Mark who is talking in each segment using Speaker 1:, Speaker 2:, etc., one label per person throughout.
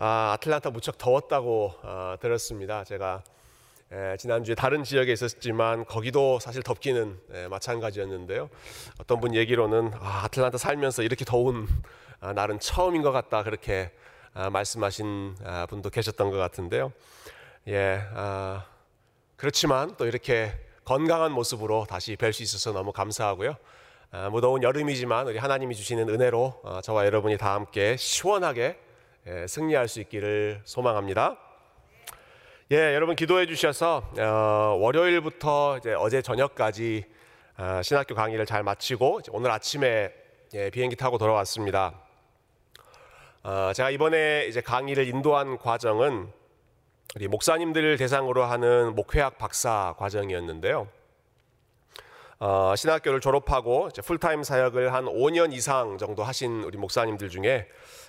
Speaker 1: 아, 아틀란타 무척 더웠다고 어, 들었습니다. 제가 에, 지난주에 다른 지역에 있었지만 거기도 사실 덥기는 에, 마찬가지였는데요. 어떤 분 얘기로는 아, 아틀란타 살면서 이렇게 더운 아, 날은 처음인 것 같다 그렇게 아, 말씀하신 아, 분도 계셨던 것 같은데요. 예, 아, 그렇지만 또 이렇게 건강한 모습으로 다시 뵐 수 있어서 너무 감사하고요. 아, 무더운 여름이지만 우리 하나님이 주시는 은혜로 어, 저와 여러분이 다 함께 시원하게 예, 승리할 수 있기를 소망합니다. 예, 여러분 기도해 주셔서 어, 월요일부터 이제 어제 저녁까지 어, 신학교 강의를 잘 마치고 오늘 아침에 예, 비행기 타고 돌아왔습니다. 어, 제가 이번에 이제 강의를 인도한 과정은 우리 목사님들 대상으로 하는 목회학 박사 과정이었는데요. 어, 신학교를 졸업하고 풀타임 사역을 한 5년 이상 정도 하신 우리 목사님들 중에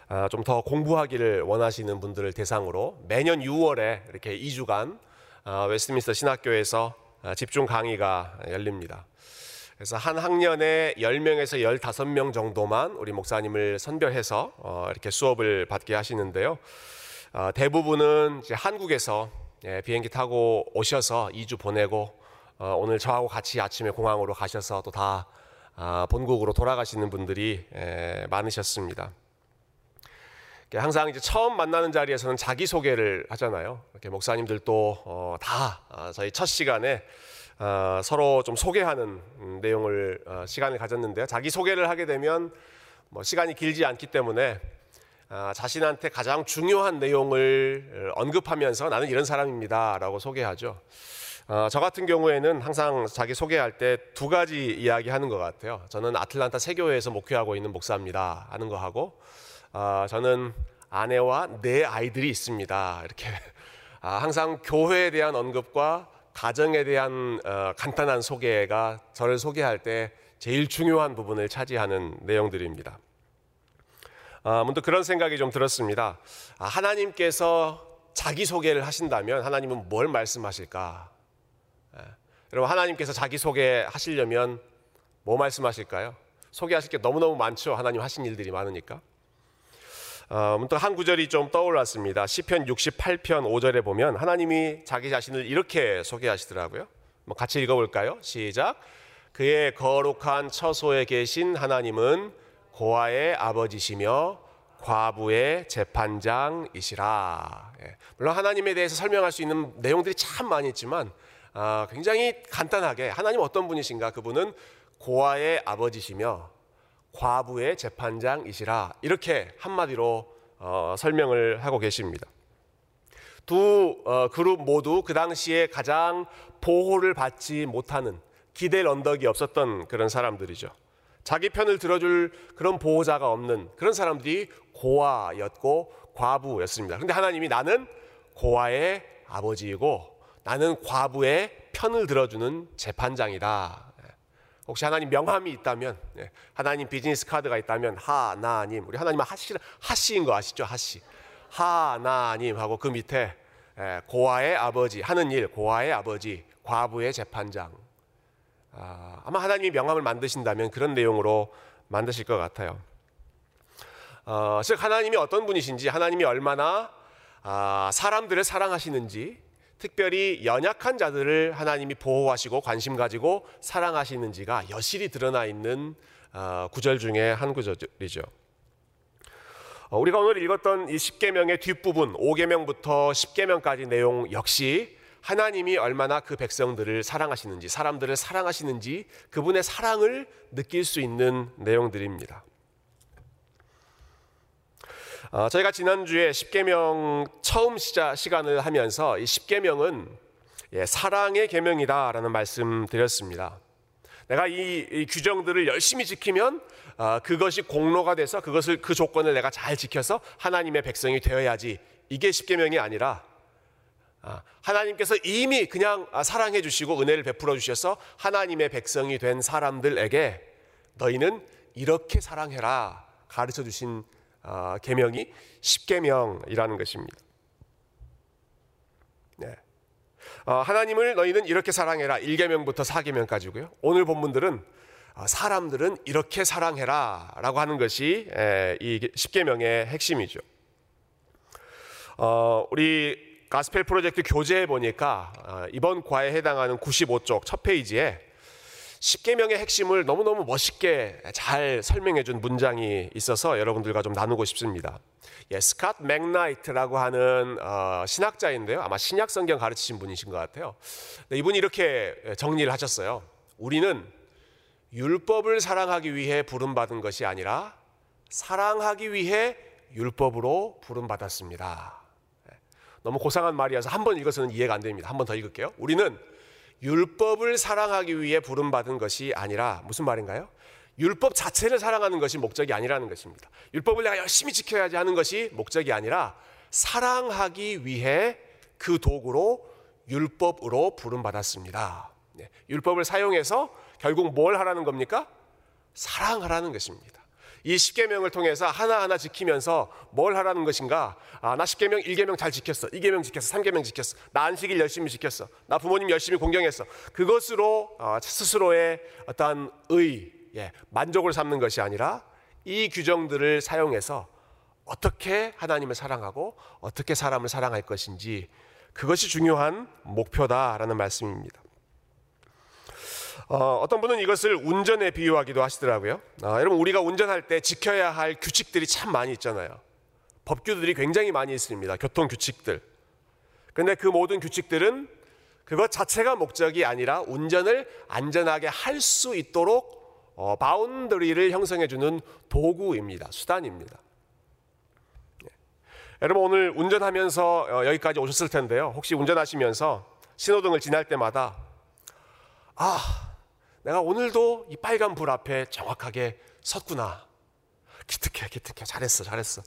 Speaker 1: 어, 좀더 공부하기를 원하시는 분들을 대상으로 매년 6월에 이렇게 2주간 어, 웨스트민스터 신학교에서 어, 집중 강의가 열립니다. 그래서 한 학년에 10명에서 15명 정도만 우리 목사님을 선별해서 어, 이렇게 수업을 받게 하시는데요. 어, 대부분은 이제 한국에서 예, 비행기 타고 오셔서 2주 보내고 어, 오늘 저하고 같이 아침에 공항으로 가셔서 또다 아, 본국으로 돌아가시는 분들이 예, 많으셨습니다. 항상 이제 처음 만나는 자리에서는 자기 소개를 하잖아요. 이렇게 목사님들도 어, 다 아, 저희 첫 시간에 어, 서로 좀 소개하는 음, 내용을 어, 시간을 가졌는데요. 자기 소개를 하게 되면 뭐 시간이 길지 않기 때문에 아, 자신한테 가장 중요한 내용을 언급하면서 나는 이런 사람입니다라고 소개하죠. 어, 저 같은 경우에는 항상 자기 소개할 때 두 가지 이야기 하는 것 같아요. 저는 아틀란타 세교회에서 목회하고 있는 목사입니다 하는 거 하고 어, 저는 아내와 네 아이들이 있습니다. 이렇게 아, 항상 교회에 대한 언급과 가정에 대한 어, 간단한 소개가 저를 소개할 때 제일 중요한 부분을 차지하는 내용들입니다. 아, 문득 그런 생각이 좀 들었습니다. 아, 하나님께서 자기 소개를 하신다면 하나님은 뭘 말씀하실까? 예. 여러분 하나님께서 자기 소개 하시려면 뭐 말씀하실까요? 소개하실 게 너무너무 많죠. 하나님 하신 일들이 많으니까. 어, 한 구절이 좀 떠올랐습니다. 시편 68편 5절에 보면 하나님이 자기 자신을 이렇게 소개하시더라고요. 뭐 같이 읽어볼까요? 시작. 그의 거룩한 처소에 계신 하나님은 고아의 아버지시며 과부의 재판장이시라. 예. 물론 하나님에 대해서 설명할 수 있는 내용들이 참 많이 있지만 아, 굉장히 간단하게 하나님 어떤 분이신가? 그분은 고아의 아버지시며 과부의 재판장이시라 이렇게 한마디로 어, 설명을 하고 계십니다. 두 어, 그룹 모두 그 당시에 가장 보호를 받지 못하는 기댈 언덕이 없었던 그런 사람들이죠. 자기 편을 들어줄 그런 보호자가 없는 그런 사람들이 고아였고 과부였습니다. 그런데 하나님이 나는 고아의 아버지이고 나는 과부의 편을 들어주는 재판장이다. 혹시 하나님 명함이 있다면, 예, 하나님 비즈니스 카드가 있다면 하나님, 우리 하나님은 하시 하시인 거 아시죠? 하시. 하나님 하고 그 밑에 예, 고아의 아버지 하는 일, 고아의 아버지, 과부의 재판장. 아, 아마 하나님이 명함을 만드신다면 그런 내용으로 만드실 것 같아요. 어, 즉 하나님이 어떤 분이신지, 하나님이 얼마나 아, 사람들을 사랑하시는지, 특별히 연약한 자들을 하나님이 보호하시고 관심 가지고 사랑하시는지가 여실히 드러나 있는 어, 구절 중에 한 구절이죠. 어, 우리가 오늘 읽었던 이 10계명의 뒷부분 5계명부터 10계명까지 내용 역시 하나님이 얼마나 그 백성들을 사랑하시는지 사람들을 사랑하시는지 그분의 사랑을 느낄 수 있는 내용들입니다. 어, 저희가 지난주에 10계명 처음 시작 시간을 하면서 이 10계명은 예, 사랑의 계명이다라는 말씀 드렸습니다. 내가 이, 이 규정들을 열심히 지키면 어, 그것이 공로가 돼서 그것을 그 조건을 내가 잘 지켜서 하나님의 백성이 되어야지 이게 10계명이 아니라 아, 하나님께서 이미 그냥 사랑해 주시고 은혜를 베풀어 주셔서 하나님의 백성이 된 사람들에게 너희는 이렇게 사랑해라 가르쳐 주신 어, 계명이 십계명이라는 것입니다. 네. 어, 하나님을 너희는 이렇게 사랑해라 1계명부터 4계명까지고요. 오늘 본문들은 어, 사람들은 이렇게 사랑해라라고 하는 것이 이 십계명의 핵심이죠. 어, 우리 가스펠 프로젝트 교재에 보니까 어, 이번 과에 해당하는 95쪽 첫 페이지에 10계명의 핵심을 너무너무 멋있게 잘 설명해 준 문장이 있어서 여러분들과 좀 나누고 싶습니다. 예, 스캇 맥나이트라고 하는 어, 신학자인데요. 아마 신약 성경 가르치신 분이신 것 같아요. 네, 이분이 이렇게 정리를 하셨어요. 우리는 율법을 사랑하기 위해 부름받은 것이 아니라 사랑하기 위해 율법으로 부름받았습니다. 예, 너무 고상한 말이어서 한 번 읽어서는 이해가 안 됩니다. 한 번 더 읽을게요. 우리는 율법을 사랑하기 위해 부름받은 것이 아니라 무슨 말인가요? 율법 자체를 사랑하는 것이 목적이 아니라는 것입니다. 율법을 내가 열심히 지켜야지 하는 것이 목적이 아니라 사랑하기 위해 그 도구로 율법으로 부름받았습니다. 네, 율법을 사용해서 결국 뭘 하라는 겁니까? 사랑하라는 것입니다. 이 10계명을 통해서 하나하나 지키면서 뭘 하라는 것인가? 아, 나 10계명, 1계명 잘 지켰어. 2계명 지켰어. 3계명 지켰어. 나 안식일 열심히 지켰어. 나 부모님 열심히 공경했어. 그것으로 어, 스스로의 어떠한 의, 예, 만족을 삼는 것이 아니라 이 규정들을 사용해서 어떻게 하나님을 사랑하고 어떻게 사람을 사랑할 것인지 그것이 중요한 목표다라는 말씀입니다. 어, 떤 분은 이것을 운전에 비유하기도 하시더라고요. 어, 여러분 우리가 운전할 때 지켜야 할 규칙들이 참 많이 있잖아요. 법규들이 굉장히 많이 있습니다. 교통 규칙들. 그런데 그 모든 규칙들은 그것 자체가 목적이 아니라 운전을 안전하게 할 수 있도록 어, 바운더리를 형성해주는 도구입니다. 수단입니다. 네. 여러분 오늘 운전하면서 어, 여기까지 오셨을 텐데요. 혹시 운전하시면서 신호등을 지날 때마다 아 내가 오늘도 이 빨간 불 앞에 정확하게 섰구나. 기특해, 기특해. 잘했어, 잘했어.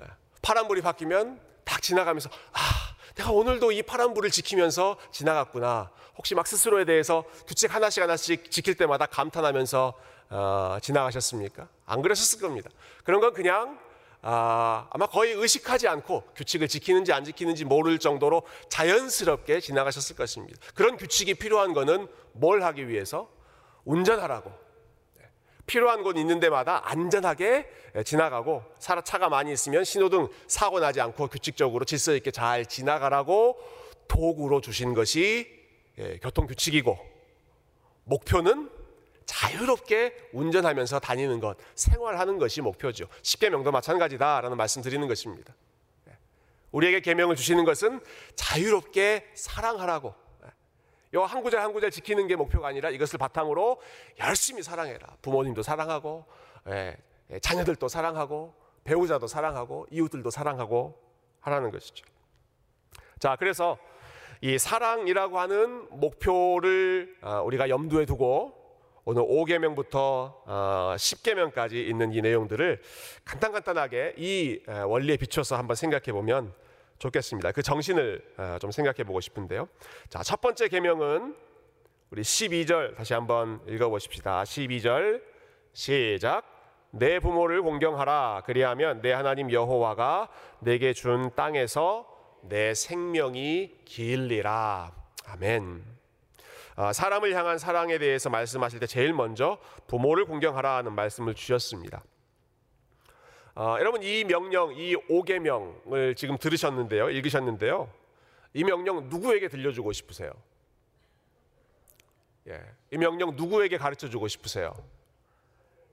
Speaker 1: 예. 파란 불이 바뀌면 딱 지나가면서, 아, 내가 오늘도 이 파란 불을 지키면서 지나갔구나. 혹시 막 스스로에 대해서 규칙 하나씩 하나씩 지킬 때마다 감탄하면서 어, 지나가셨습니까? 안 그러셨을 겁니다. 그런 건 그냥 아, 아마 거의 의식하지 않고 규칙을 지키는지 안 지키는지 모를 정도로 자연스럽게 지나가셨을 것입니다. 그런 규칙이 필요한 거는 뭘 하기 위해서? 운전하라고. 네. 필요한 곳 있는 데마다 안전하게 지나가고 차가 많이 있으면 신호등 사고 나지 않고 규칙적으로 질서 있게 잘 지나가라고 도구로 주신 것이 예, 교통 규칙이고 목표는 자유롭게 운전하면서 다니는 것, 생활하는 것이 목표죠. 십계명도 마찬가지다라는 말씀 드리는 것입니다. 네. 우리에게 계명을 주시는 것은 자유롭게 사랑하라고. 네. 요한 구절 한 구절 지키는 게 목표가 아니라 이것을 바탕으로 열심히 사랑해라. 부모님도 사랑하고, 예, 예, 자녀들도 사랑하고, 배우자도 사랑하고, 이웃들도 사랑하고 하라는 것이죠. 자, 그래서 이 사랑이라고 하는 목표를 아, 우리가 염두에 두고 오늘 5계명부터 10계명까지 어, 있는 이 내용들을 간단간단하게 이 원리에 비춰서 한번 생각해 보면 좋겠습니다. 그 정신을 어, 좀 생각해 보고 싶은데요. 자, 첫 번째 계명은 우리 12절 다시 한번 읽어 보십시다. 12절 시작. 내 부모를 공경하라. 그리하면 내 하나님 여호와가 내게 준 땅에서 내 생명이 길리라. 아멘. 아, 사람을 향한 사랑에 대해서 말씀하실 때 제일 먼저 부모를 공경하라는 말씀을 주셨습니다. 아, 여러분 이 명령, 이 오계명을 지금 들으셨는데요, 읽으셨는데요. 이 명령 누구에게 들려주고 싶으세요? 예, 이 명령 누구에게 가르쳐 주고 싶으세요?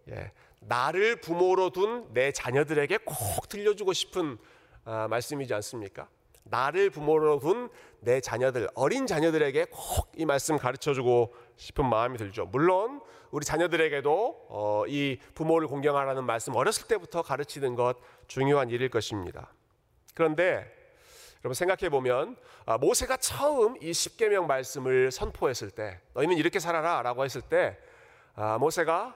Speaker 1: 예, 나를 부모로 둔 내 자녀들에게 꼭 들려주고 싶은 아, 말씀이지 않습니까? 나를 부모로 둔 내 자녀들, 어린 자녀들에게 꼭 이 말씀 가르쳐 주고 싶은 마음이 들죠. 물론 우리 자녀들에게도 어, 이 부모를 공경하라는 말씀 어렸을 때부터 가르치는 것 중요한 일일 것입니다. 그런데 여러분 생각해 보면 아, 모세가 처음 이 십계명 말씀을 선포했을 때 너희는 이렇게 살아라라고 했을 때 아, 모세가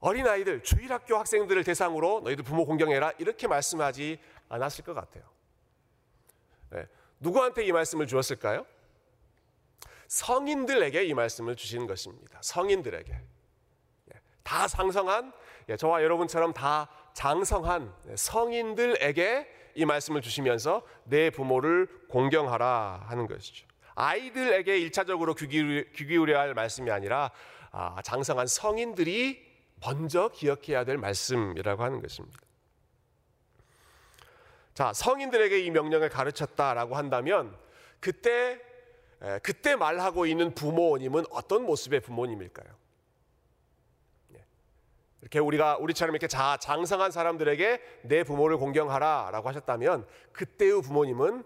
Speaker 1: 어린 아이들 주일학교 학생들을 대상으로 너희들 부모 공경해라 이렇게 말씀하지 않았을 것 같아요. 네. 누구한테 이 말씀을 주었을까요? 성인들에게 이 말씀을 주시는 것입니다. 성인들에게. 예, 다 상성한, 예, 저와 여러분처럼 다 장성한 성인들에게 이 말씀을 주시면서 내 부모를 공경하라 하는 것이죠. 아이들에게 일차적으로 귀 기울여야 할 말씀이 아니라 아, 장성한 성인들이 먼저 기억해야 될 말씀이라고 하는 것입니다. 자, 성인들에게 이 명령을 가르쳤다라고 한다면 그때 에, 그때 말하고 있는 부모님은 어떤 모습의 부모님일까요? 예. 이렇게 우리가 우리처럼 이렇게 자 장성한 사람들에게 내 부모를 공경하라라고 하셨다면 그때의 부모님은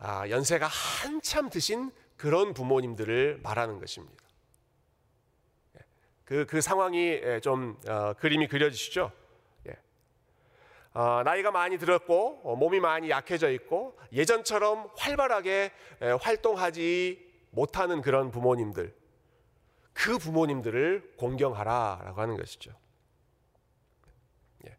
Speaker 1: 아, 연세가 한참 드신 그런 부모님들을 말하는 것입니다. 예. 그, 그 상황이 예, 좀 어, 그림이 그려지시죠? 어, 나이가 많이 들었고 어, 몸이 많이 약해져 있고 예전처럼 활발하게 에, 활동하지 못하는 그런 부모님들 그 부모님들을 공경하라라고 하는 것이죠. 예.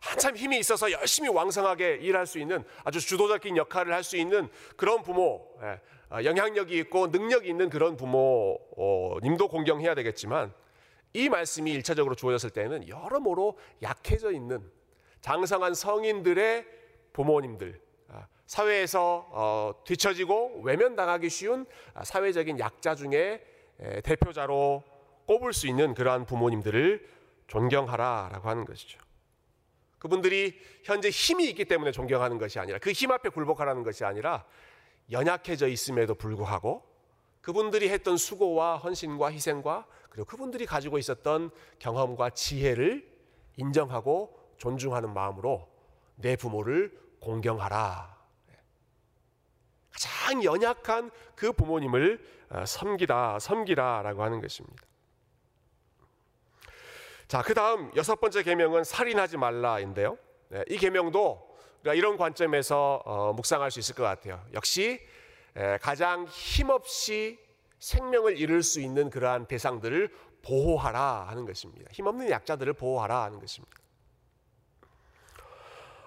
Speaker 1: 한참 힘이 있어서 열심히 왕성하게 일할 수 있는 아주 주도적인 역할을 할 수 있는 그런 부모, 예. 아, 영향력이 있고 능력이 있는 그런 부모님도 공경해야 되겠지만 이 말씀이 일차적으로 주어졌을 때는 여러모로 약해져 있는 장성한 성인들의 부모님들, 아, 사회에서 어, 뒤처지고 외면당하기 쉬운 아, 사회적인 약자 중에 대표자로 꼽을 수 있는 그러한 부모님들을 존경하라라고 하는 것이죠. 그분들이 현재 힘이 있기 때문에 존경하는 것이 아니라 그 힘 앞에 굴복하라는 것이 아니라 연약해져 있음에도 불구하고 그분들이 했던 수고와 헌신과 희생과 그리고 그분들이 가지고 있었던 경험과 지혜를 인정하고 존중하는 마음으로 내 부모를 공경하라. 가장 연약한 그 부모님을 어, 섬기다, 섬기라라고 하는 것입니다. 자, 그 다음 여섯 번째 계명은 살인하지 말라인데요. 네, 이 계명도 이런 관점에서 어, 묵상할 수 있을 것 같아요. 역시 가장 힘없이 생명을 잃을 수 있는 그러한 대상들을 보호하라 하는 것입니다. 힘없는 약자들을 보호하라 하는 것입니다.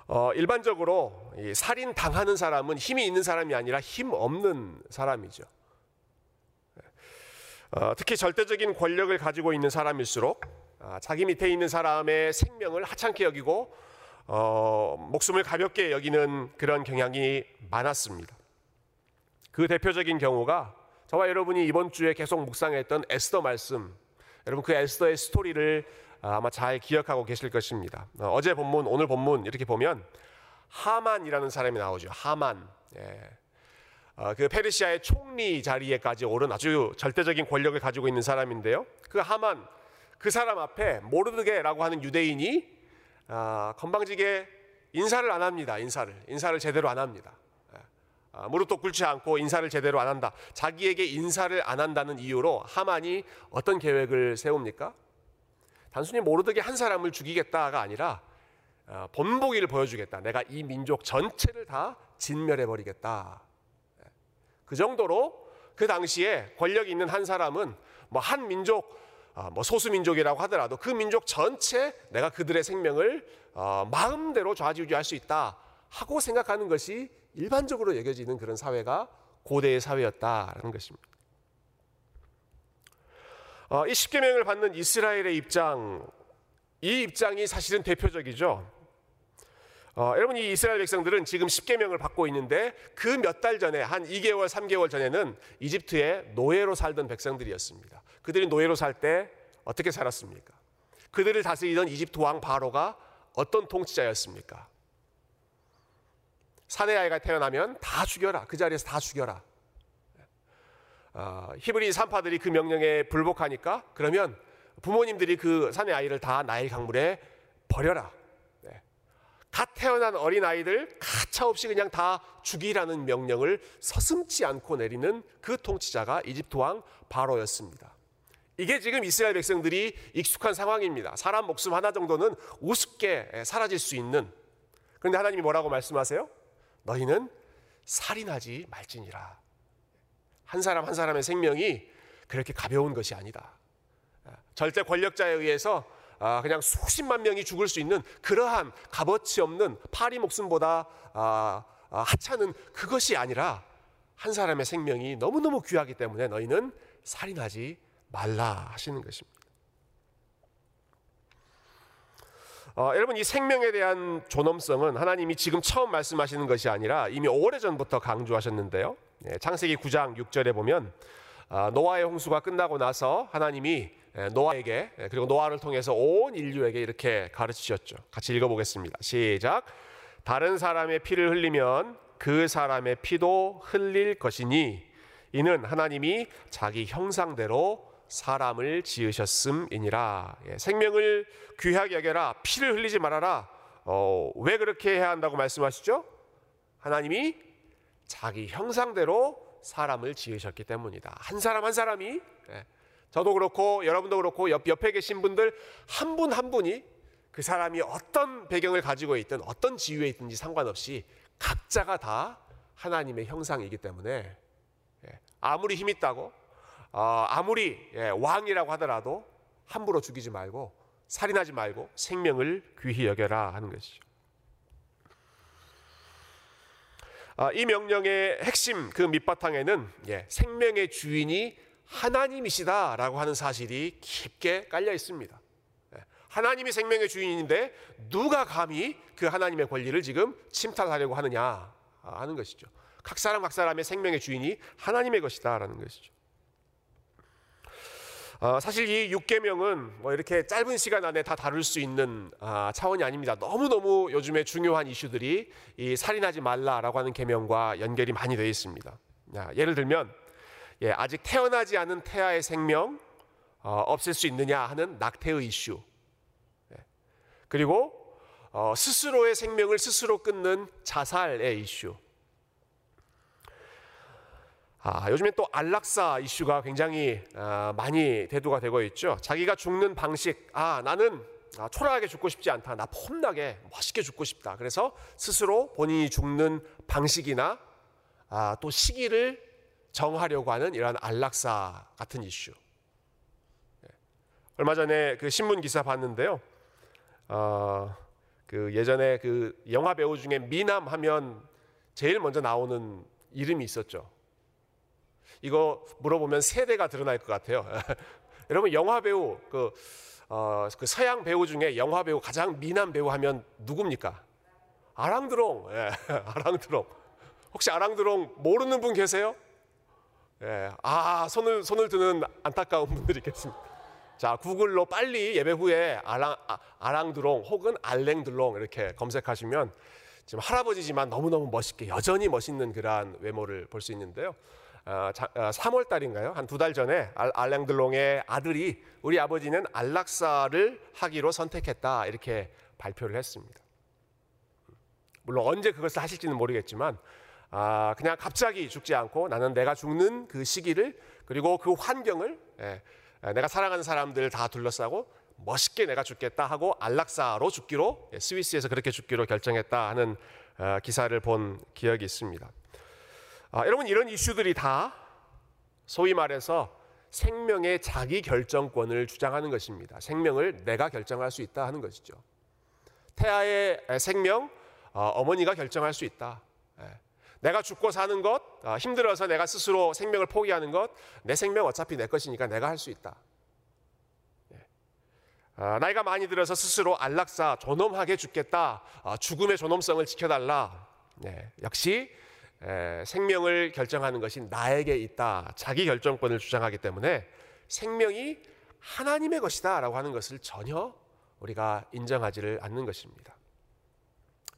Speaker 1: 어, 일반적으로 살인 당하는 사람은 힘이 있는 사람이 아니라 힘 없는 사람이죠. 어, 특히 절대적인 권력을 가지고 있는 사람일수록 아, 자기 밑에 있는 사람의 생명을 하찮게 여기고 어, 목숨을 가볍게 여기는 그런 경향이 많았습니다. 그 대표적인 경우가 저와 여러분이 이번 주에 계속 묵상했던 에스더 말씀, 여러분 그 에스더의 스토리를 아, 아마 잘 기억하고 계실 것입니다. 어, 어제 본문, 오늘 본문 이렇게 보면 하만이라는 사람이 나오죠. 하만. 예. 어, 그 페르시아의 총리 자리에까지 오른 아주 절대적인 권력을 가지고 있는 사람인데요. 그 하만 그 사람 앞에 모르드게라고 하는 유대인이 아, 건방지게 인사를 안 합니다. 인사를 인사를 제대로 안 합니다. 예. 아, 무릎도 꿇지 않고 인사를 제대로 안 한다. 자기에게 인사를 안 한다는 이유로 하만이 어떤 계획을 세웁니까? 단순히 모르드게 한 사람을 죽이겠다가 아니라 어, 본보기를 보여주겠다. 내가 이 민족 전체를 다 진멸해 버리겠다. 그 정도로 그 당시에 권력 있는 한 사람은 뭐 한 민족 어, 뭐 소수 민족이라고 하더라도 그 민족 전체 내가 그들의 생명을 어, 마음대로 좌지우지할 수 있다 하고 생각하는 것이 일반적으로 여겨지는 그런 사회가 고대의 사회였다라는 것입니다. 어, 이 십계명을 받는 이스라엘의 입장, 이 입장이 사실은 대표적이죠. 어, 여러분 이 이스라엘 백성들은 지금 십계명을 받고 있는데 그 몇 달 전에 한 2개월, 3개월 전에는 이집트에 노예로 살던 백성들이었습니다. 그들이 노예로 살 때 어떻게 살았습니까? 그들을 다스리던 이집트 왕 바로가 어떤 통치자였습니까? 사내 아이가 태어나면 다 죽여라. 그 자리에서 다 죽여라. 어, 히브리 산파들이 그 명령에 불복하니까 그러면 부모님들이 그 산의 아이를 다 나일 강물에 버려라. 네. 갓 태어난 어린 아이들 가차 없이 그냥 다 죽이라는 명령을 서슴지 않고 내리는 그 통치자가 이집트 왕 바로였습니다. 이게 지금 이스라엘 백성들이 익숙한 상황입니다. 사람 목숨 하나 정도는 우습게 사라질 수 있는. 그런데 하나님이 뭐라고 말씀하세요? 너희는 살인하지 말지니라. 한 사람 한 사람의 생명이 그렇게 가벼운 것이 아니다. 절대 권력자에 의해서 아, 그냥 수십만 명이 죽을 수 있는 그러한 값어치 없는 파리 목숨보다 아, 아, 하찮은 그것이 아니라 한 사람의 생명이 너무너무 귀하기 때문에 너희는 살인하지 말라 하시는 것입니다. 어, 여러분 이 생명에 대한 존엄성은 하나님이 지금 처음 말씀하시는 것이 아니라 이미 오래전부터 강조하셨는데요. 예, 창세기 9장 6절에 보면 아, 노아의 홍수가 끝나고 나서 하나님이 예, 노아에게 예, 그리고 노아를 통해서 온 인류에게 이렇게 가르치셨죠. 같이 읽어보겠습니다. 시작. 다른 사람의 피를 흘리면 그 사람의 피도 흘릴 것이니 이는 하나님이 자기 형상대로 사람을 지으셨음이니라. 예, 생명을 귀하게 여겨라. 피를 흘리지 말아라. 어, 왜 그렇게 해야 한다고 말씀하시죠? 하나님이 자기 형상대로 사람을 지으셨기 때문이다. 한 사람 한 사람이 예, 저도 그렇고 여러분도 그렇고 옆, 옆에 계신 분들 한 분한 한 분이 그 사람이 어떤 배경을 가지고 있든 어떤 지위에 있든지 상관없이 각자가 다 하나님의 형상이기 때문에 예, 아무리 힘 있다고 어, 아무리 예, 왕이라고 하더라도 함부로 죽이지 말고 살인하지 말고 생명을 귀히 여겨라 하는 것이죠. 아, 이 명령의 핵심 그 밑바탕에는 예, 생명의 주인이 하나님이시다라고 하는 사실이 깊게 깔려 있습니다. 예, 하나님이 생명의 주인인데 누가 감히 그 하나님의 권리를 지금 침탈하려고 하느냐 하는 것이죠. 각 사람 각 사람의 생명의 주인이 하나님의 것이다라는 것이죠. 어, 사실 이 6계명은 뭐 이렇게 짧은 시간 안에 다 다룰 수 있는 아, 차원이 아닙니다. 너무너무 요즘에 중요한 이슈들이 이 살인하지 말라라고 하는 계명과 연결이 많이 되어 있습니다. 야, 예를 들면 예, 아직 태어나지 않은 태아의 생명 어, 없앨 수 있느냐 하는 낙태의 이슈. 예. 그리고 어, 스스로의 생명을 스스로 끊는 자살의 이슈. 아, 요즘에 또 안락사 이슈가 굉장히 아, 많이 대두가 되고 있죠. 자기가 죽는 방식, 아 나는 아, 초라하게 죽고 싶지 않다. 나 폼나게 멋있게 죽고 싶다. 그래서 스스로 본인이 죽는 방식이나 아, 또 시기를 정하려고 하는 이러한 안락사 같은 이슈. 네. 얼마 전에 그 신문 기사 봤는데요. 어, 그 예전에 그 영화 배우 중에 미남 하면 제일 먼저 나오는 이름이 있었죠. 이거 물어보면 세대가 드러날 것 같아요. 여러분 영화 배우 그, 어, 그 서양 배우 중에 영화 배우 가장 미남 배우 하면 누굽니까? 아랑드롱. 예, 아랑드롱. 혹시 아랑드롱 모르는 분 계세요? 예, 아 손을 손을 드는 안타까운 분들이 계십니다. 자 구글로 빨리 예배 후에 아랑 아, 아랑드롱 혹은 알랭드롱 이렇게 검색하시면 지금 할아버지지만 너무 너무 멋있게 여전히 멋있는 그러한 외모를 볼 수 있는데요. 어, 3월 어, 달인가요? 한 두 달 전에 알랭들롱의 아들이 우리 아버지는 안락사를 하기로 선택했다 이렇게 발표를 했습니다. 물론 언제 그것을 하실지는 모르겠지만 아, 그냥 갑자기 죽지 않고 나는 내가 죽는 그 시기를 그리고 그 환경을 예, 내가 사랑하는 사람들 다 둘러싸고 멋있게 내가 죽겠다 하고 안락사로 죽기로 예, 스위스에서 그렇게 죽기로 결정했다 하는 어, 기사를 본 기억이 있습니다. 아, 여러분 이런 이슈들이 다 소위 말해서 생명의 자기 결정권을 주장하는 것입니다. 생명을 내가 결정할 수 있다 하는 것이죠. 태아의 생명 어, 어머니가 결정할 수 있다. 예. 내가 죽고 사는 것 어, 힘들어서 내가 스스로 생명을 포기하는 것 내 생명 어차피 내 것이니까 내가 할 수 있다. 예. 아, 나이가 많이 들어서 스스로 안락사 존엄하게 죽겠다. 아, 죽음의 존엄성을 지켜달라. 예. 역시 생명을 결정하는 것이 나에게 있다. 자기 결정권을 주장하기 때문에 생명이 하나님의 것이다라고 하는 것을 전혀 우리가 인정하지를 않는 것입니다.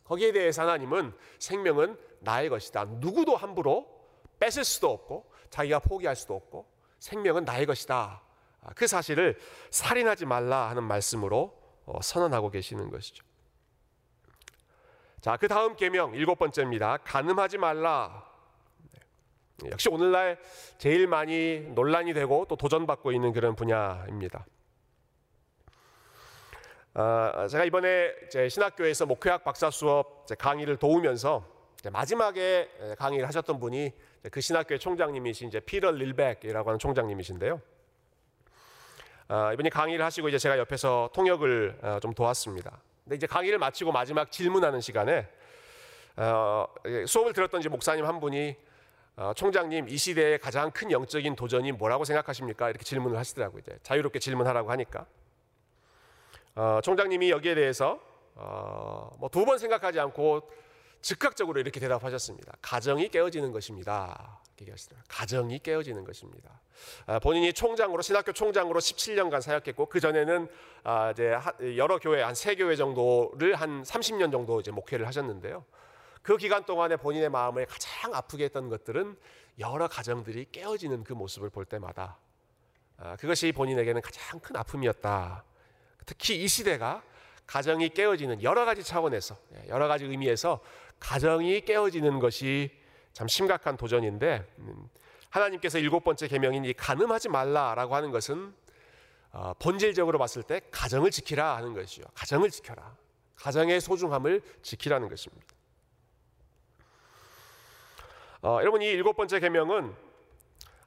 Speaker 1: 거기에 대해서 하나님은 생명은 나의 것이다. 누구도 함부로 뺏을 수도 없고 자기가 포기할 수도 없고 생명은 나의 것이다. 그 사실을 살인하지 말라 하는 말씀으로 어, 선언하고 계시는 것이죠. 자, 그 다음 계명 일곱 번째입니다. 간음하지 말라. 네. 역시 오늘날 제일 많이 논란이 되고 또 도전받고 있는 그런 분야입니다. 아, 제가 이번에 제 신학교에서 목회학 박사 수업 강의를 도우면서 마지막에 강의를 하셨던 분이 그 신학교의 총장님이신 이제 피터 릴백이라고 하는 총장님이신데요. 아, 이분이 강의를 하시고 이제 제가 옆에서 통역을 아, 좀 도왔습니다. 근데 이제 강의를 마치고 마지막 질문하는 시간에 어, 수업을 들었던 이제 목사님 한 분이 어, 총장님 이 시대의 가장 큰 영적인 도전이 뭐라고 생각하십니까? 이렇게 질문을 하시더라고요. 이제 자유롭게 질문하라고 하니까 어, 총장님이 여기에 대해서 어, 뭐두 번 생각하지 않고 즉각적으로 이렇게 대답하셨습니다. 가정이 깨어지는 것입니다. 가정이 깨어지는 것입니다. 아, 본인이 총장으로 신학교 총장으로 17년간 사역했고 그 전에는 아, 이제 여러 교회 한 세 교회 정도를 한 30년 정도 이제 목회를 하셨는데요. 그 기간 동안에 본인의 마음을 가장 아프게 했던 것들은 여러 가정들이 깨어지는 그 모습을 볼 때마다 아, 그것이 본인에게는 가장 큰 아픔이었다. 특히 이 시대가 가정이 깨어지는 여러 가지 차원에서 예, 여러 가지 의미에서 가정이 깨어지는 것이 참 심각한 도전인데 음, 하나님께서 일곱 번째 계명인 이 간음하지 말라라고 하는 것은 어, 본질적으로 봤을 때 가정을 지키라 하는 것이요. 가정을 지켜라. 가정의 소중함을 지키라는 것입니다. 어, 여러분 이 일곱 번째 계명은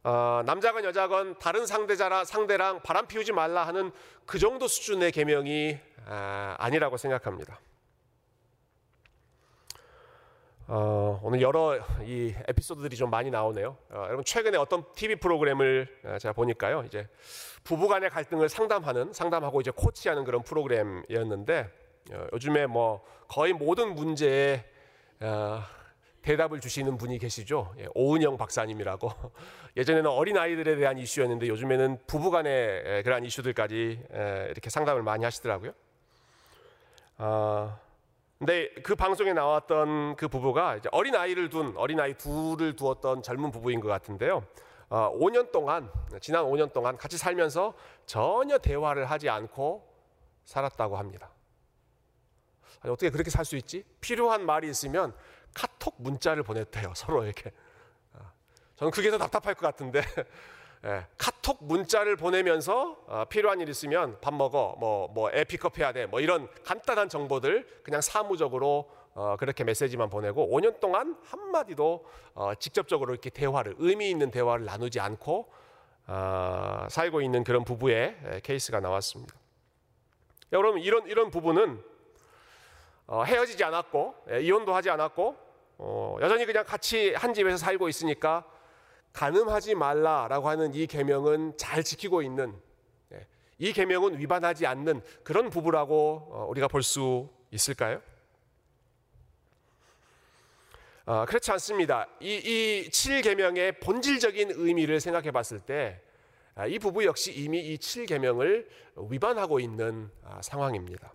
Speaker 1: 어, 남자건 여자건 다른 상대자라 상대랑 바람 피우지 말라 하는 그 정도 수준의 계명이 아, 아니라고 생각합니다. 어, 오늘 여러 이 에피소드들이 좀 많이 나오네요. 어, 여러분 최근에 어떤 TV 프로그램을 어, 제가 보니까요. 이제 부부간의 갈등을 상담하는 상담하고 이제 코치하는 그런 프로그램이었는데 어, 요즘에 뭐 거의 모든 문제에 어, 대답을 주시는 분이 계시죠. 예, 오은영 박사님이라고. 예전에는 어린 아이들에 대한 이슈였는데 요즘에는 부부간의 그러한 이슈들까지 이렇게 상담을 많이 하시더라고요. 아, 근데 그 방송에 나왔던 그 부부가 어린 아이를 둔 어린 아이 둘을 두었던 젊은 부부인 것 같은데요. 어, 5년 동안 지난 5년 동안 같이 살면서 전혀 대화를 하지 않고 살았다고 합니다. 아니, 어떻게 그렇게 살 수 있지? 필요한 말이 있으면 카톡 문자를 보냈대요 서로에게. 아, 저는 그게 더 답답할 것 같은데 예, 카톡 문자를 보내면서 어, 필요한 일 있으면 밥 먹어 뭐뭐 픽업 해야 돼 뭐 이런 간단한 정보들 그냥 사무적으로 어, 그렇게 메시지만 보내고 5년 동안 한 마디도 어, 직접적으로 이렇게 대화를 의미 있는 대화를 나누지 않고 어, 살고 있는 그런 부부의 예, 케이스가 나왔습니다. 여러분 이런 이런 부부는 어, 헤어지지 않았고 예, 이혼도 하지 않았고 어, 여전히 그냥 같이 한 집에서 살고 있으니까 간음하지 말라라고 하는 이 계명은 잘 지키고 있는 예, 이 계명은 위반하지 않는 그런 부부라고 어, 우리가 볼 수 있을까요? 어, 그렇지 않습니다. 이, 이 7계명의 본질적인 의미를 생각해 봤을 때, 아, 이 부부 역시 이미 이 7계명을 위반하고 있는 아, 상황입니다.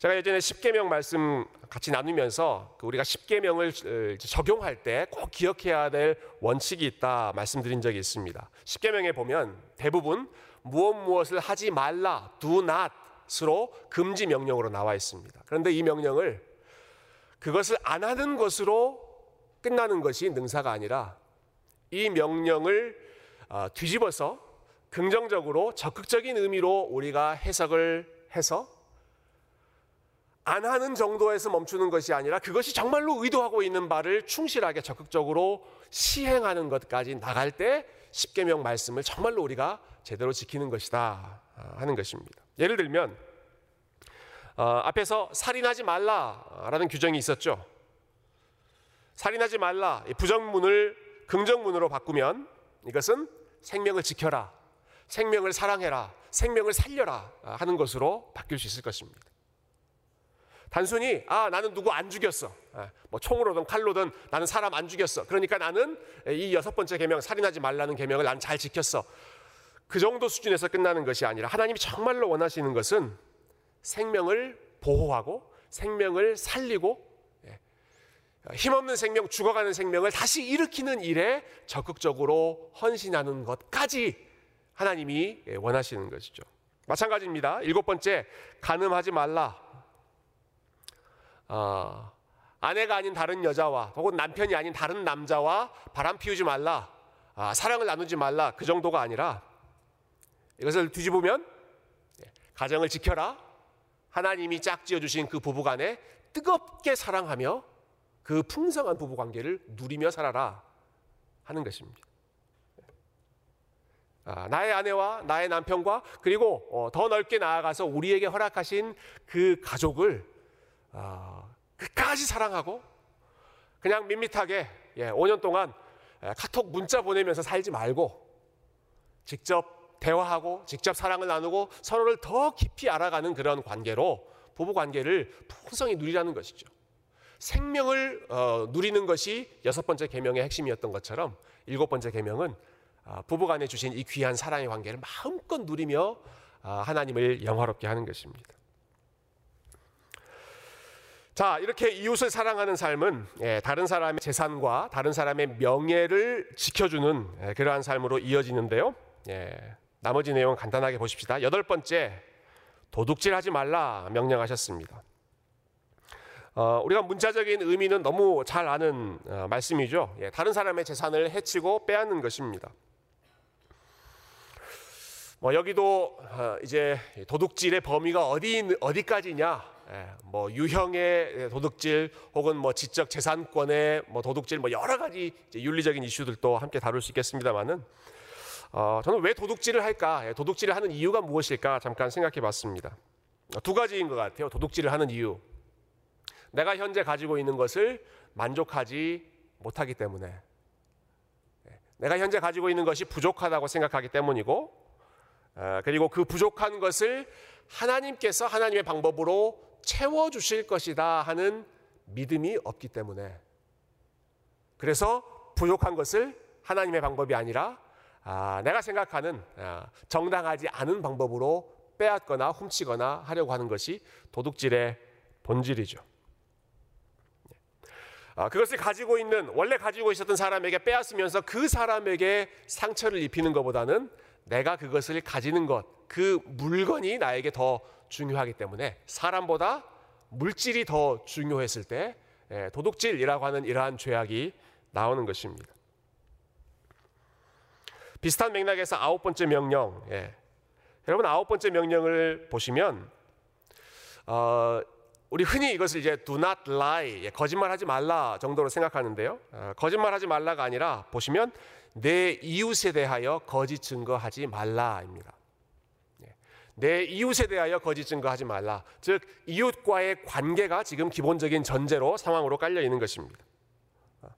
Speaker 1: 제가 예전에 십계명 말씀 같이 나누면서 그 우리가 십계명을 어, 적용할 때 꼭 기억해야 될 원칙이 있다 말씀드린 적이 있습니다. 십계명에 보면 대부분 무엇 무엇을 하지 말라, do not으로 금지 명령으로 나와 있습니다. 그런데 이 명령을 그것을 안 하는 것으로 끝나는 것이 능사가 아니라 이 명령을 어, 뒤집어서 긍정적으로 적극적인 의미로 우리가 해석을 해서 안 하는 정도에서 멈추는 것이 아니라 그것이 정말로 의도하고 있는 바를 충실하게 적극적으로 시행하는 것까지 나갈 때 십계명 말씀을 정말로 우리가 제대로 지키는 것이다 아, 하는 것입니다. 예를 들면 어, 앞에서 살인하지 말라라는 규정이 있었죠. 살인하지 말라 부정문을 긍정문으로 바꾸면 이것은 생명을 지켜라, 생명을 사랑해라, 생명을 살려라 하는 것으로 바뀔 수 있을 것입니다. 단순히 아 나는 누구 안 죽였어. 아, 뭐 총으로든 칼로든 나는 사람 안 죽였어. 그러니까 나는 이 여섯 번째 계명 살인하지 말라는 계명을 난 잘 지켰어. 그 정도 수준에서 끝나는 것이 아니라 하나님이 정말로 원하시는 것은 생명을 보호하고 생명을 살리고 예, 힘없는 생명, 죽어가는 생명을 다시 일으키는 일에 적극적으로 헌신하는 것까지 하나님이 예, 원하시는 것이죠. 마찬가지입니다. 일곱 번째, 간음하지 말라. 어, 아내가 아닌 다른 여자와 혹은 남편이 아닌 다른 남자와 바람 피우지 말라. 아, 사랑을 나누지 말라. 그 정도가 아니라 이것을 뒤집으면 예, 가정을 지켜라. 하나님이 짝지어 주신 그 부부 간에 뜨겁게 사랑하며 그 풍성한 부부 관계를 누리며 살아라 하는 것입니다. 아, 나의 아내와 나의 남편과 그리고 어, 더 넓게 나아가서 우리에게 허락하신 그 가족을 아, 끝까지 사랑하고 그냥 밋밋하게 예, 5년 동안 카톡 문자 보내면서 살지 말고 직접 대화하고 직접 사랑을 나누고 서로를 더 깊이 알아가는 그런 관계로 부부 관계를 풍성히 누리라는 것이죠. 생명을 어, 누리는 것이 여섯 번째 계명의 핵심이었던 것처럼 일곱 번째 계명은 아, 부부간에 주신 이 귀한 사랑의 관계를 마음껏 누리며 아, 하나님을 영화롭게 하는 것입니다. 자, 이렇게 이웃을 사랑하는 삶은 예, 다른 사람의 재산과 다른 사람의 명예를 지켜주는 예, 그러한 삶으로 이어지는데요. 예, 나머지 내용 간단하게 보십시다. 여덟 번째, 도둑질하지 말라 명령하셨습니다. 어, 우리가 문자적인 의미는 너무 잘 아는 어, 말씀이죠. 예, 다른 사람의 재산을 해치고 빼앗는 것입니다. 뭐 여기도 어, 이제 도둑질의 범위가 어디 어디까지냐? 예, 뭐 유형의 도둑질 혹은 뭐 지적 재산권의 뭐 도둑질 뭐 여러 가지 윤리적인 이슈들도 함께 다룰 수 있겠습니다만은 어, 저는 왜 도둑질을 할까? 예, 도둑질을 하는 이유가 무엇일까? 잠깐 생각해 봤습니다. 두 가지인 것 같아요. 도둑질을 하는 이유. 내가 현재 가지고 있는 것을 만족하지 못하기 때문에 예, 내가 현재 가지고 있는 것이 부족하다고 생각하기 때문이고 어, 그리고 그 부족한 것을 하나님께서 하나님의 방법으로 채워 주실 것이다 하는 믿음이 없기 때문에 그래서 부족한 것을 하나님의 방법이 아니라 아, 내가 생각하는 아, 정당하지 않은 방법으로 빼앗거나 훔치거나 하려고 하는 것이 도둑질의 본질이죠. 아, 그것을 가지고 있는 원래 가지고 있었던 사람에게 빼앗으면서 그 사람에게 상처를 입히는 것보다는 내가 그것을 가지는 것, 그 물건이 나에게 더 중요하기 때문에 사람보다 물질이 더 중요했을 때 예, 도둑질이라고 하는 이러한 죄악이 나오는 것입니다. 비슷한 맥락에서 아홉 번째 명령, 예. 여러분 아홉 번째 명령을 보시면 어, 우리 흔히 이것을 이제 do not lie, 예, 거짓말하지 말라 정도로 생각하는데요. 어, 거짓말하지 말라가 아니라 보시면 내 이웃에 대하여 거짓 증거하지 말라입니다. 예, 내 이웃에 대하여 거짓 증거하지 말라. 즉 이웃과의 관계가 지금 기본적인 전제로 상황으로 깔려 있는 것입니다. 어,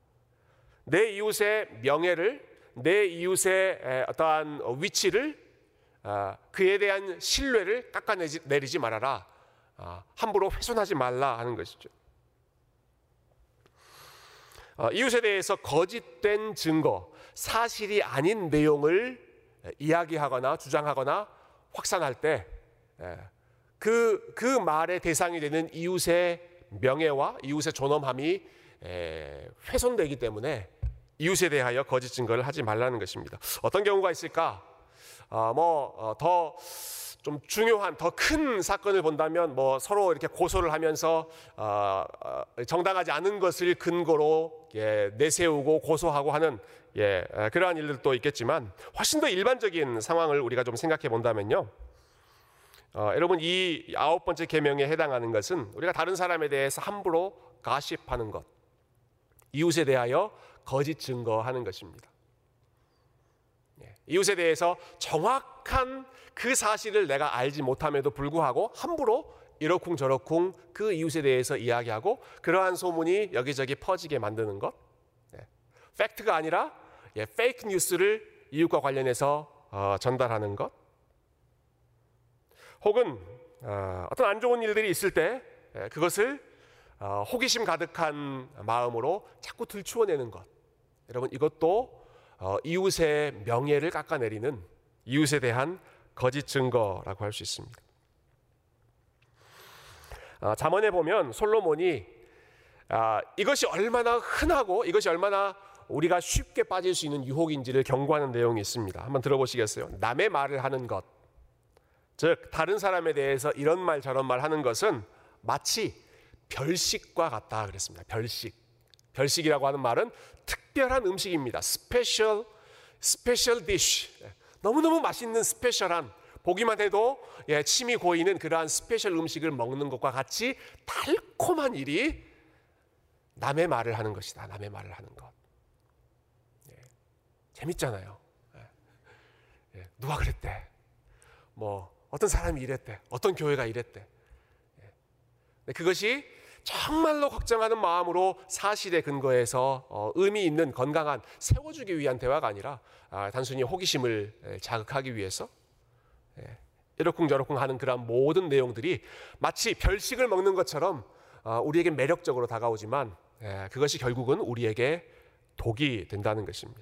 Speaker 1: 내 이웃의 명예를 내 이웃의 어떠한 위치를 어, 그에 대한 신뢰를 깎아내리지 말아라. 아, 함부로 훼손하지 말라 하는 것이죠. 어, 이웃에 대해서 거짓된 증거, 사실이 아닌 내용을 이야기하거나 주장하거나 확산할 때, 그, 그 말의 대상이 되는 이웃의 명예와 이웃의 존엄함이 훼손되기 때문에 이웃에 대하여 거짓 증거를 하지 말라는 것입니다. 어떤 경우가 있을까? 아, 뭐더 어, 좀 중요한 더 큰 사건을 본다면 뭐 서로 이렇게 고소를 하면서 어, 어, 정당하지 않은 것을 근거로 예, 내세우고 고소하고 하는 예, 그러한 일들도 있겠지만 훨씬 더 일반적인 상황을 우리가 좀 생각해 본다면요. 어, 여러분 이 아홉 번째 계명에 해당하는 것은 우리가 다른 사람에 대해서 함부로 가십하는 것, 이웃에 대하여 거짓 증거하는 것입니다. 예, 이웃에 대해서 정확한 그 사실을 내가 알지 못함에도 불구하고 함부로 이러쿵저러쿵 그 이웃에 대해서 이야기하고 그러한 소문이 여기저기 퍼지게 만드는 것. 네. 팩트가 아니라 예, 페이크 뉴스를 이웃과 관련해서 어, 전달하는 것. 혹은 어, 어떤 안 좋은 일들이 있을 때 예, 그것을 어, 호기심 가득한 마음으로 자꾸 들추어내는 것. 여러분 이것도 어, 이웃의 명예를 깎아내리는 이웃에 대한 거짓 증거라고 할 수 있습니다. 아, 잠언에 보면 솔로몬이 아, 이것이 얼마나 흔하고 이것이 얼마나 우리가 쉽게 빠질 수 있는 유혹인지를 경고하는 내용이 있습니다. 한번 들어보시겠어요? 남의 말을 하는 것, 즉 다른 사람에 대해서 이런 말 저런 말 하는 것은 마치 별식과 같다 그랬습니다. 별식. 별식이라고 하는 말은 특별한 음식입니다. special special dish. 너무너무 맛있는 special한 보기만 해도 예, 침이 고이는 그러한 special 음식을 먹는 것과 같이 달콤한 일이 남의 말을 하는 것이다. 남의 말을 하는 것. 예, 재밌잖아요. 예, 예 누가 그랬대? 뭐 어떤 사람이 이랬대? 어떤 교회가 이랬대? 예, 그것이 정말로 걱정하는 마음으로 사실에 근거해서 어, 의미 있는 건강한 세워주기 위한 대화가 아니라 아, 단순히 호기심을 자극하기 위해서 예, 이러쿵저러쿵 하는 그런 모든 내용들이 마치 별식을 먹는 것처럼 어, 우리에게 매력적으로 다가오지만 예, 그것이 결국은 우리에게 독이 된다는 것입니다.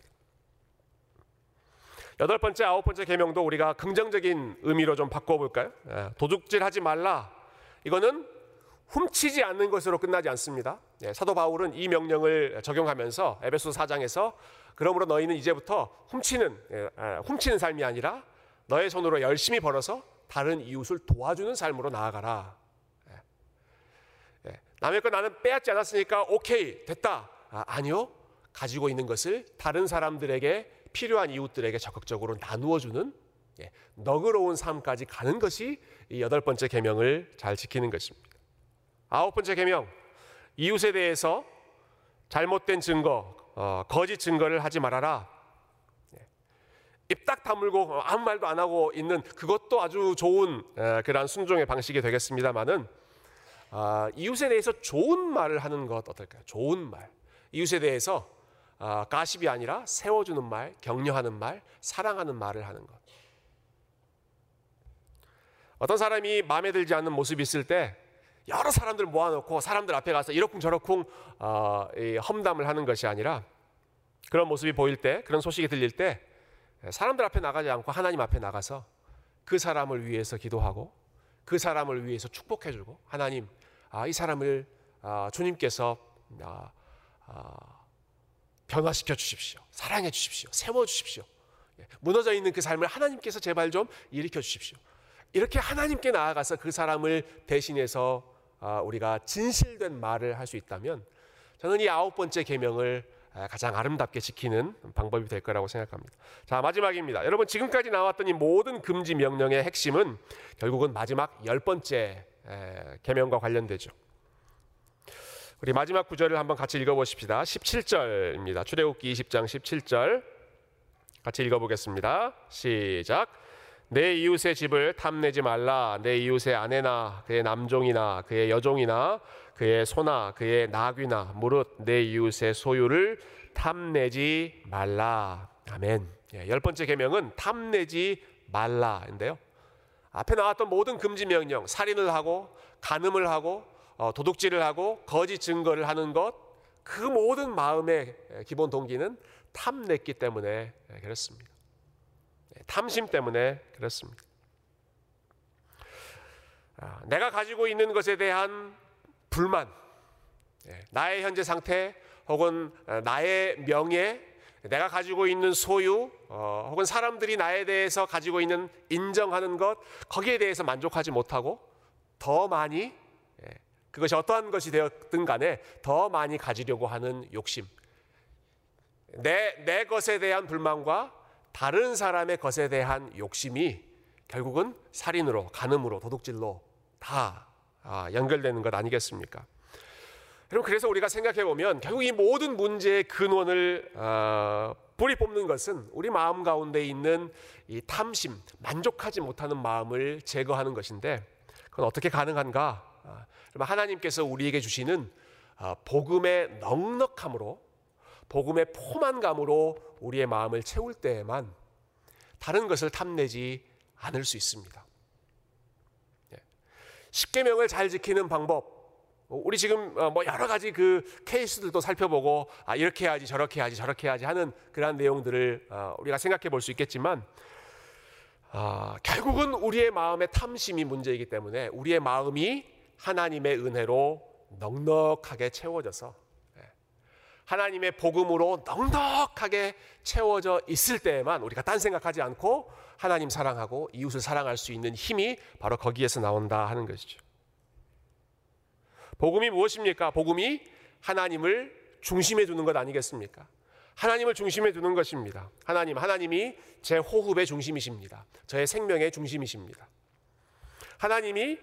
Speaker 1: 여덟 번째, 아홉 번째 계명도 우리가 긍정적인 의미로 좀 바꿔볼까요? 예, 도둑질하지 말라. 이거는 훔치지 않는 것으로 끝나지 않습니다. 예, 사도 바울은 이 명령을 적용하면서 에베소 4장에서 그러므로 너희는 이제부터 훔치는 예, 훔치는 삶이 아니라 너의 손으로 열심히 벌어서 다른 이웃을 도와주는 삶으로 나아가라. 남의 거 나는 빼앗지 않았으니까 오케이 됐다. 아, 니요 가지고 있는 것을 다른 사람들에게 필요한 이웃들에게 적극적으로 나누어 주는 예, 너그러운 삶까지 가는 것이 이 여덟 번째 계명을 잘 지키는 것입니다. 아홉 번째 계명 이웃에 대해서 잘못된 증거, 어, 거짓 증거를 하지 말아라. 예, 입딱 다물고 아무 말도 안 하고 있는 그것도 아주 좋은 에, 그러한 순종의 방식이 되겠습니다만은 아, 이웃에 대해서 좋은 말을 하는 것 어떨까요? 좋은 말. 이웃에 대해서 아, 가십이 아니라 세워주는 말, 격려하는 말, 사랑하는 말을 하는 것. 어떤 사람이 마음에 들지 않는 모습이 있을 때 여러 사람들 모아놓고 사람들 앞에 가서 이러쿵저러쿵 어, 험담을 하는 것이 아니라 그런 모습이 보일 때, 그런 소식이 들릴 때 사람들 앞에 나가지 않고 하나님 앞에 나가서 그 사람을 위해서 기도하고 그 사람을 위해서 축복해주고 하나님 아, 이 사람을 아, 주님께서 아, 아, 변화시켜 주십시오. 사랑해 주십시오. 세워 주십시오. 예, 무너져 있는 그 삶을 하나님께서 제발 좀 일으켜 주십시오. 이렇게 하나님께 나아가서 그 사람을 대신해서 아, 우리가 진실된 말을 할 수 있다면 저는 이 아홉 번째 계명을 아, 가장 아름답게 지키는 방법이 될 거라고 생각합니다. 자, 마지막입니다. 여러분, 지금까지 나왔던 이 모든 금지 명령의 핵심은 결국은 마지막 열 번째 계명과 관련되죠. 우리 마지막 구절을 한번 같이 읽어보십시다. 17절입니다. 출애굽기 20장 17절 같이 읽어보겠습니다. 시작. 내 이웃의 집을 탐내지 말라. 내 이웃의 아내나 그의 남종이나 그의 여종이나 그의 소나 그의 나귀나 무릇 내 이웃의 소유를 탐내지 말라. 아멘. 예, 열 번째 계명은 탐내지 말라인데요. 앞에 나왔던 모든 금지 명령, 살인을 하고 간음을 하고 어, 도둑질을 하고 거짓 증거를 하는 것, 그 모든 마음의 기본 동기는 탐냈기 때문에 예, 그렇습니다. 예, 탐심 때문에 그렇습니다. 아, 내가 가지고 있는 것에 대한 불만, 예, 나의 현재 상태 혹은 어, 나의 명예, 내가 가지고 있는 소유, 어, 혹은 사람들이 나에 대해서 가지고 있는 인정하는 것, 거기에 대해서 만족하지 못하고 더 많이 예, 그것이 어떠한 것이 되었든 간에 더 많이 가지려고 하는 욕심. 내, 내 것에 대한 불만과 다른 사람의 것에 대한 욕심이 결국은 살인으로, 간음으로, 도둑질로 다 아, 연결되는 것 아니겠습니까? 여러분 그래서 우리가 생각해 보면 결국 이 모든 문제의 근원을 어, 뿌리 뽑는 것은 우리 마음 가운데 있는 이 탐심, 만족하지 못하는 마음을 제거하는 것인데 그건 어떻게 가능한가? 아, 하나님께서 우리에게 주시는 아, 복음의 넉넉함으로, 복음의 포만감으로 우리의 마음을 채울 때에만 다른 것을 탐내지 않을 수 있습니다. 십계명을 잘 지키는 방법. 우리 지금 어, 뭐 여러 가지 그 케이스들도 살펴보고 아 이렇게 해야지 저렇게 해야지 저렇게 해야지 하는 그러한 내용들을 어, 우리가 생각해 볼 수 있겠지만 아, 결국은 우리의 마음의 탐심이 문제이기 때문에 우리의 마음이 하나님의 은혜로 넉넉하게 채워져서 예, 하나님의 복음으로 넉넉하게 채워져 있을 때에만 우리가 딴 생각하지 않고 하나님 사랑하고 이웃을 사랑할 수 있는 힘이 바로 거기에서 나온다 하는 것이죠. 복음이 무엇입니까? 복음이 하나님을 중심에 두는 것 아니겠습니까? 하나님을 중심에 두는 것입니다. 하나님, 하나님이 제 호흡의 중심이십니다. 저의 생명의 중심이십니다. 하나님이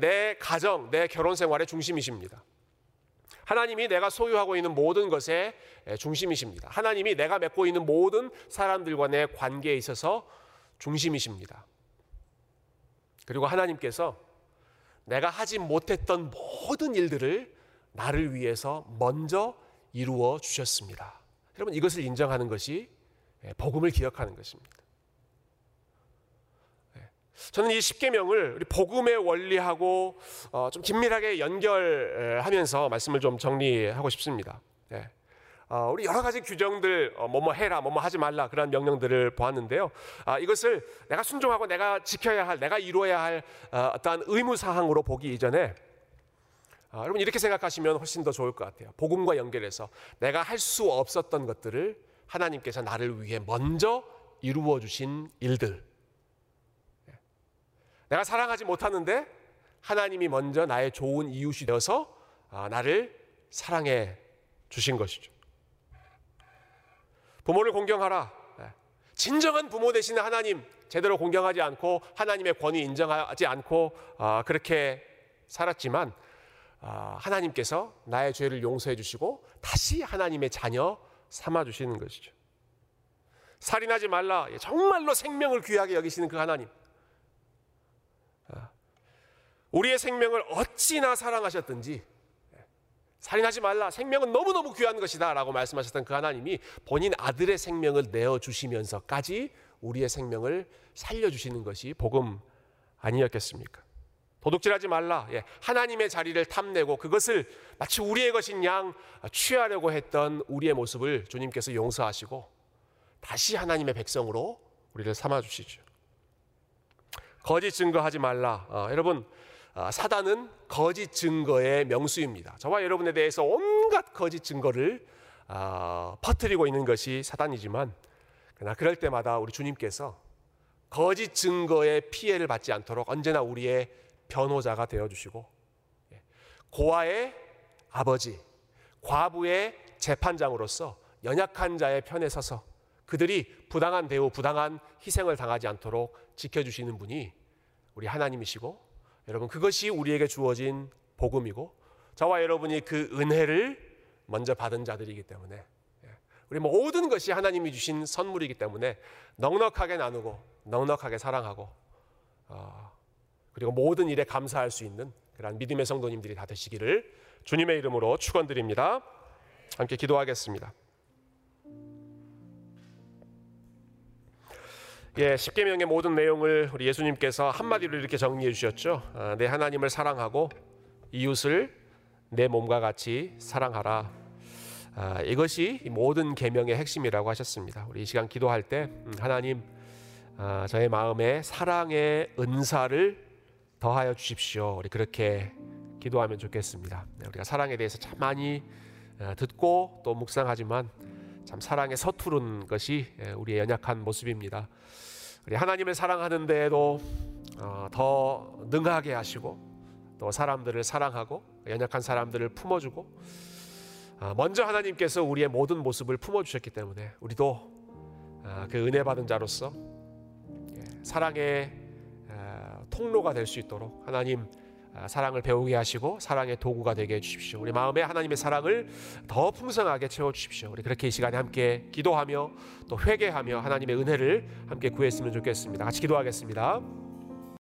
Speaker 1: 내 가정, 내 결혼 생활의 중심이십니다. 하나님이 내가 소유하고 있는 모든 것의 중심이십니다. 하나님이 내가 맺고 있는 모든 사람들과 내 관계에 있어서 중심이십니다. 그리고 하나님께서 내가 하지 못했던 모든 일들을 나를 위해서 먼저 이루어 주셨습니다. 여러분 이것을 인정하는 것이 예, 복음을 기억하는 것입니다. 예. 저는 이 십계명을 우리 복음의 원리하고 어, 좀 긴밀하게 연결하면서 말씀을 좀 정리하고 싶습니다. 예. 어, 우리 여러 가지 규정들 어, 뭐뭐 해라 뭐뭐 하지 말라 그런 명령들을 보았는데요. 아, 이것을 내가 순종하고 내가 지켜야 할 내가 이루어야 할 어, 어떠한 의무 사항으로 보기 이전에 아, 여러분 이렇게 생각하시면 훨씬 더 좋을 것 같아요. 복음과 연결해서 내가 할 수 없었던 것들을 하나님께서 나를 위해 먼저 이루어 주신 일들. 예. 내가 사랑하지 못하는데 하나님이 먼저 나의 좋은 이웃이 되어서 아, 나를 사랑해 주신 것이죠. 부모를 공경하라. 예. 진정한 부모 되시는 하나님 제대로 공경하지 않고 하나님의 권위 인정하지 않고 아, 그렇게 살았지만 아, 하나님께서 나의 죄를 용서해 주시고 다시 하나님의 자녀 삼아 주시는 것이죠. 살인하지 말라. 예, 정말로 생명을 귀하게 여기시는 그 하나님. 아, 우리의 생명을 어찌나 사랑하셨든지 살인하지 말라. 생명은 너무너무 귀한 것이다. 라고 말씀하셨던 그 하나님이 본인 아들의 생명을 내어주시면서까지 우리의 생명을 살려주시는 것이 복음 아니었겠습니까? 도둑질하지 말라. 예, 하나님의 자리를 탐내고 그것을 마치 우리의 것인 양 취하려고 했던 우리의 모습을 주님께서 용서하시고 다시 하나님의 백성으로 우리를 삼아 주시죠. 거짓 증거하지 말라. 어, 여러분 어, 사단은 거짓 증거의 명수입니다. 저와 여러분에 대해서 온갖 거짓 증거를 어, 퍼뜨리고 있는 것이 사단이지만 그러나 그럴 때마다 우리 주님께서 거짓 증거의 피해를 받지 않도록 언제나 우리의 변호자가 되어 주시고 예, 고아의 아버지, 과부의 재판장으로서 연약한 자의 편에 서서 그들이 부당한 대우, 부당한 희생을 당하지 않도록 지켜주시는 분이 우리 하나님이시고 여러분 그것이 우리에게 주어진 복음이고 저와 여러분이 그 은혜를 먼저 받은 자들이기 때문에 예, 우리 모든 것이 하나님이 주신 선물이기 때문에 넉넉하게 나누고 넉넉하게 사랑하고 어, 그리고 모든 일에 감사할 수 있는 그런 믿음의 성도님들이 다 되시기를 주님의 이름으로 축원드립니다. 함께 기도하겠습니다. 예, 십계명의 모든 내용을 우리 예수님께서 한마디로 이렇게 정리해 주셨죠. 아, 내 하나님을 사랑하고 이웃을 내 몸과 같이 사랑하라. 아, 이것이 모든 계명의 핵심이라고 하셨습니다. 우리 이 시간 기도할 때 음, 하나님 아, 저의 마음에 사랑의 은사를 더하여 주십시오. 우리 그렇게 기도하면 좋겠습니다. 네, 우리가 사랑에 대해서 참 많이 어, 듣고 또 묵상하지만 참 사랑에 서투른 것이 예, 우리의 연약한 모습입니다. 우리 하나님을 사랑하는데도 어, 더 능하게 하시고 또 사람들을 사랑하고 연약한 사람들을 품어주고 어, 먼저 하나님께서 우리의 모든 모습을 품어주셨기 때문에 우리도 어, 그 은혜 받은 자로서 예, 사랑의 통로가 될 수 있도록 하나님 사랑을 배우게 하시고 사랑의 도구가 되게 해주십시오. 우리 마음에 하나님의 사랑을 더 풍성하게 채워 주십시오. 우리 그렇게 이 시간에 함께 기도하며 또 회개하며 하나님의 은혜를 함께 구했으면 좋겠습니다. 같이 기도하겠습니다.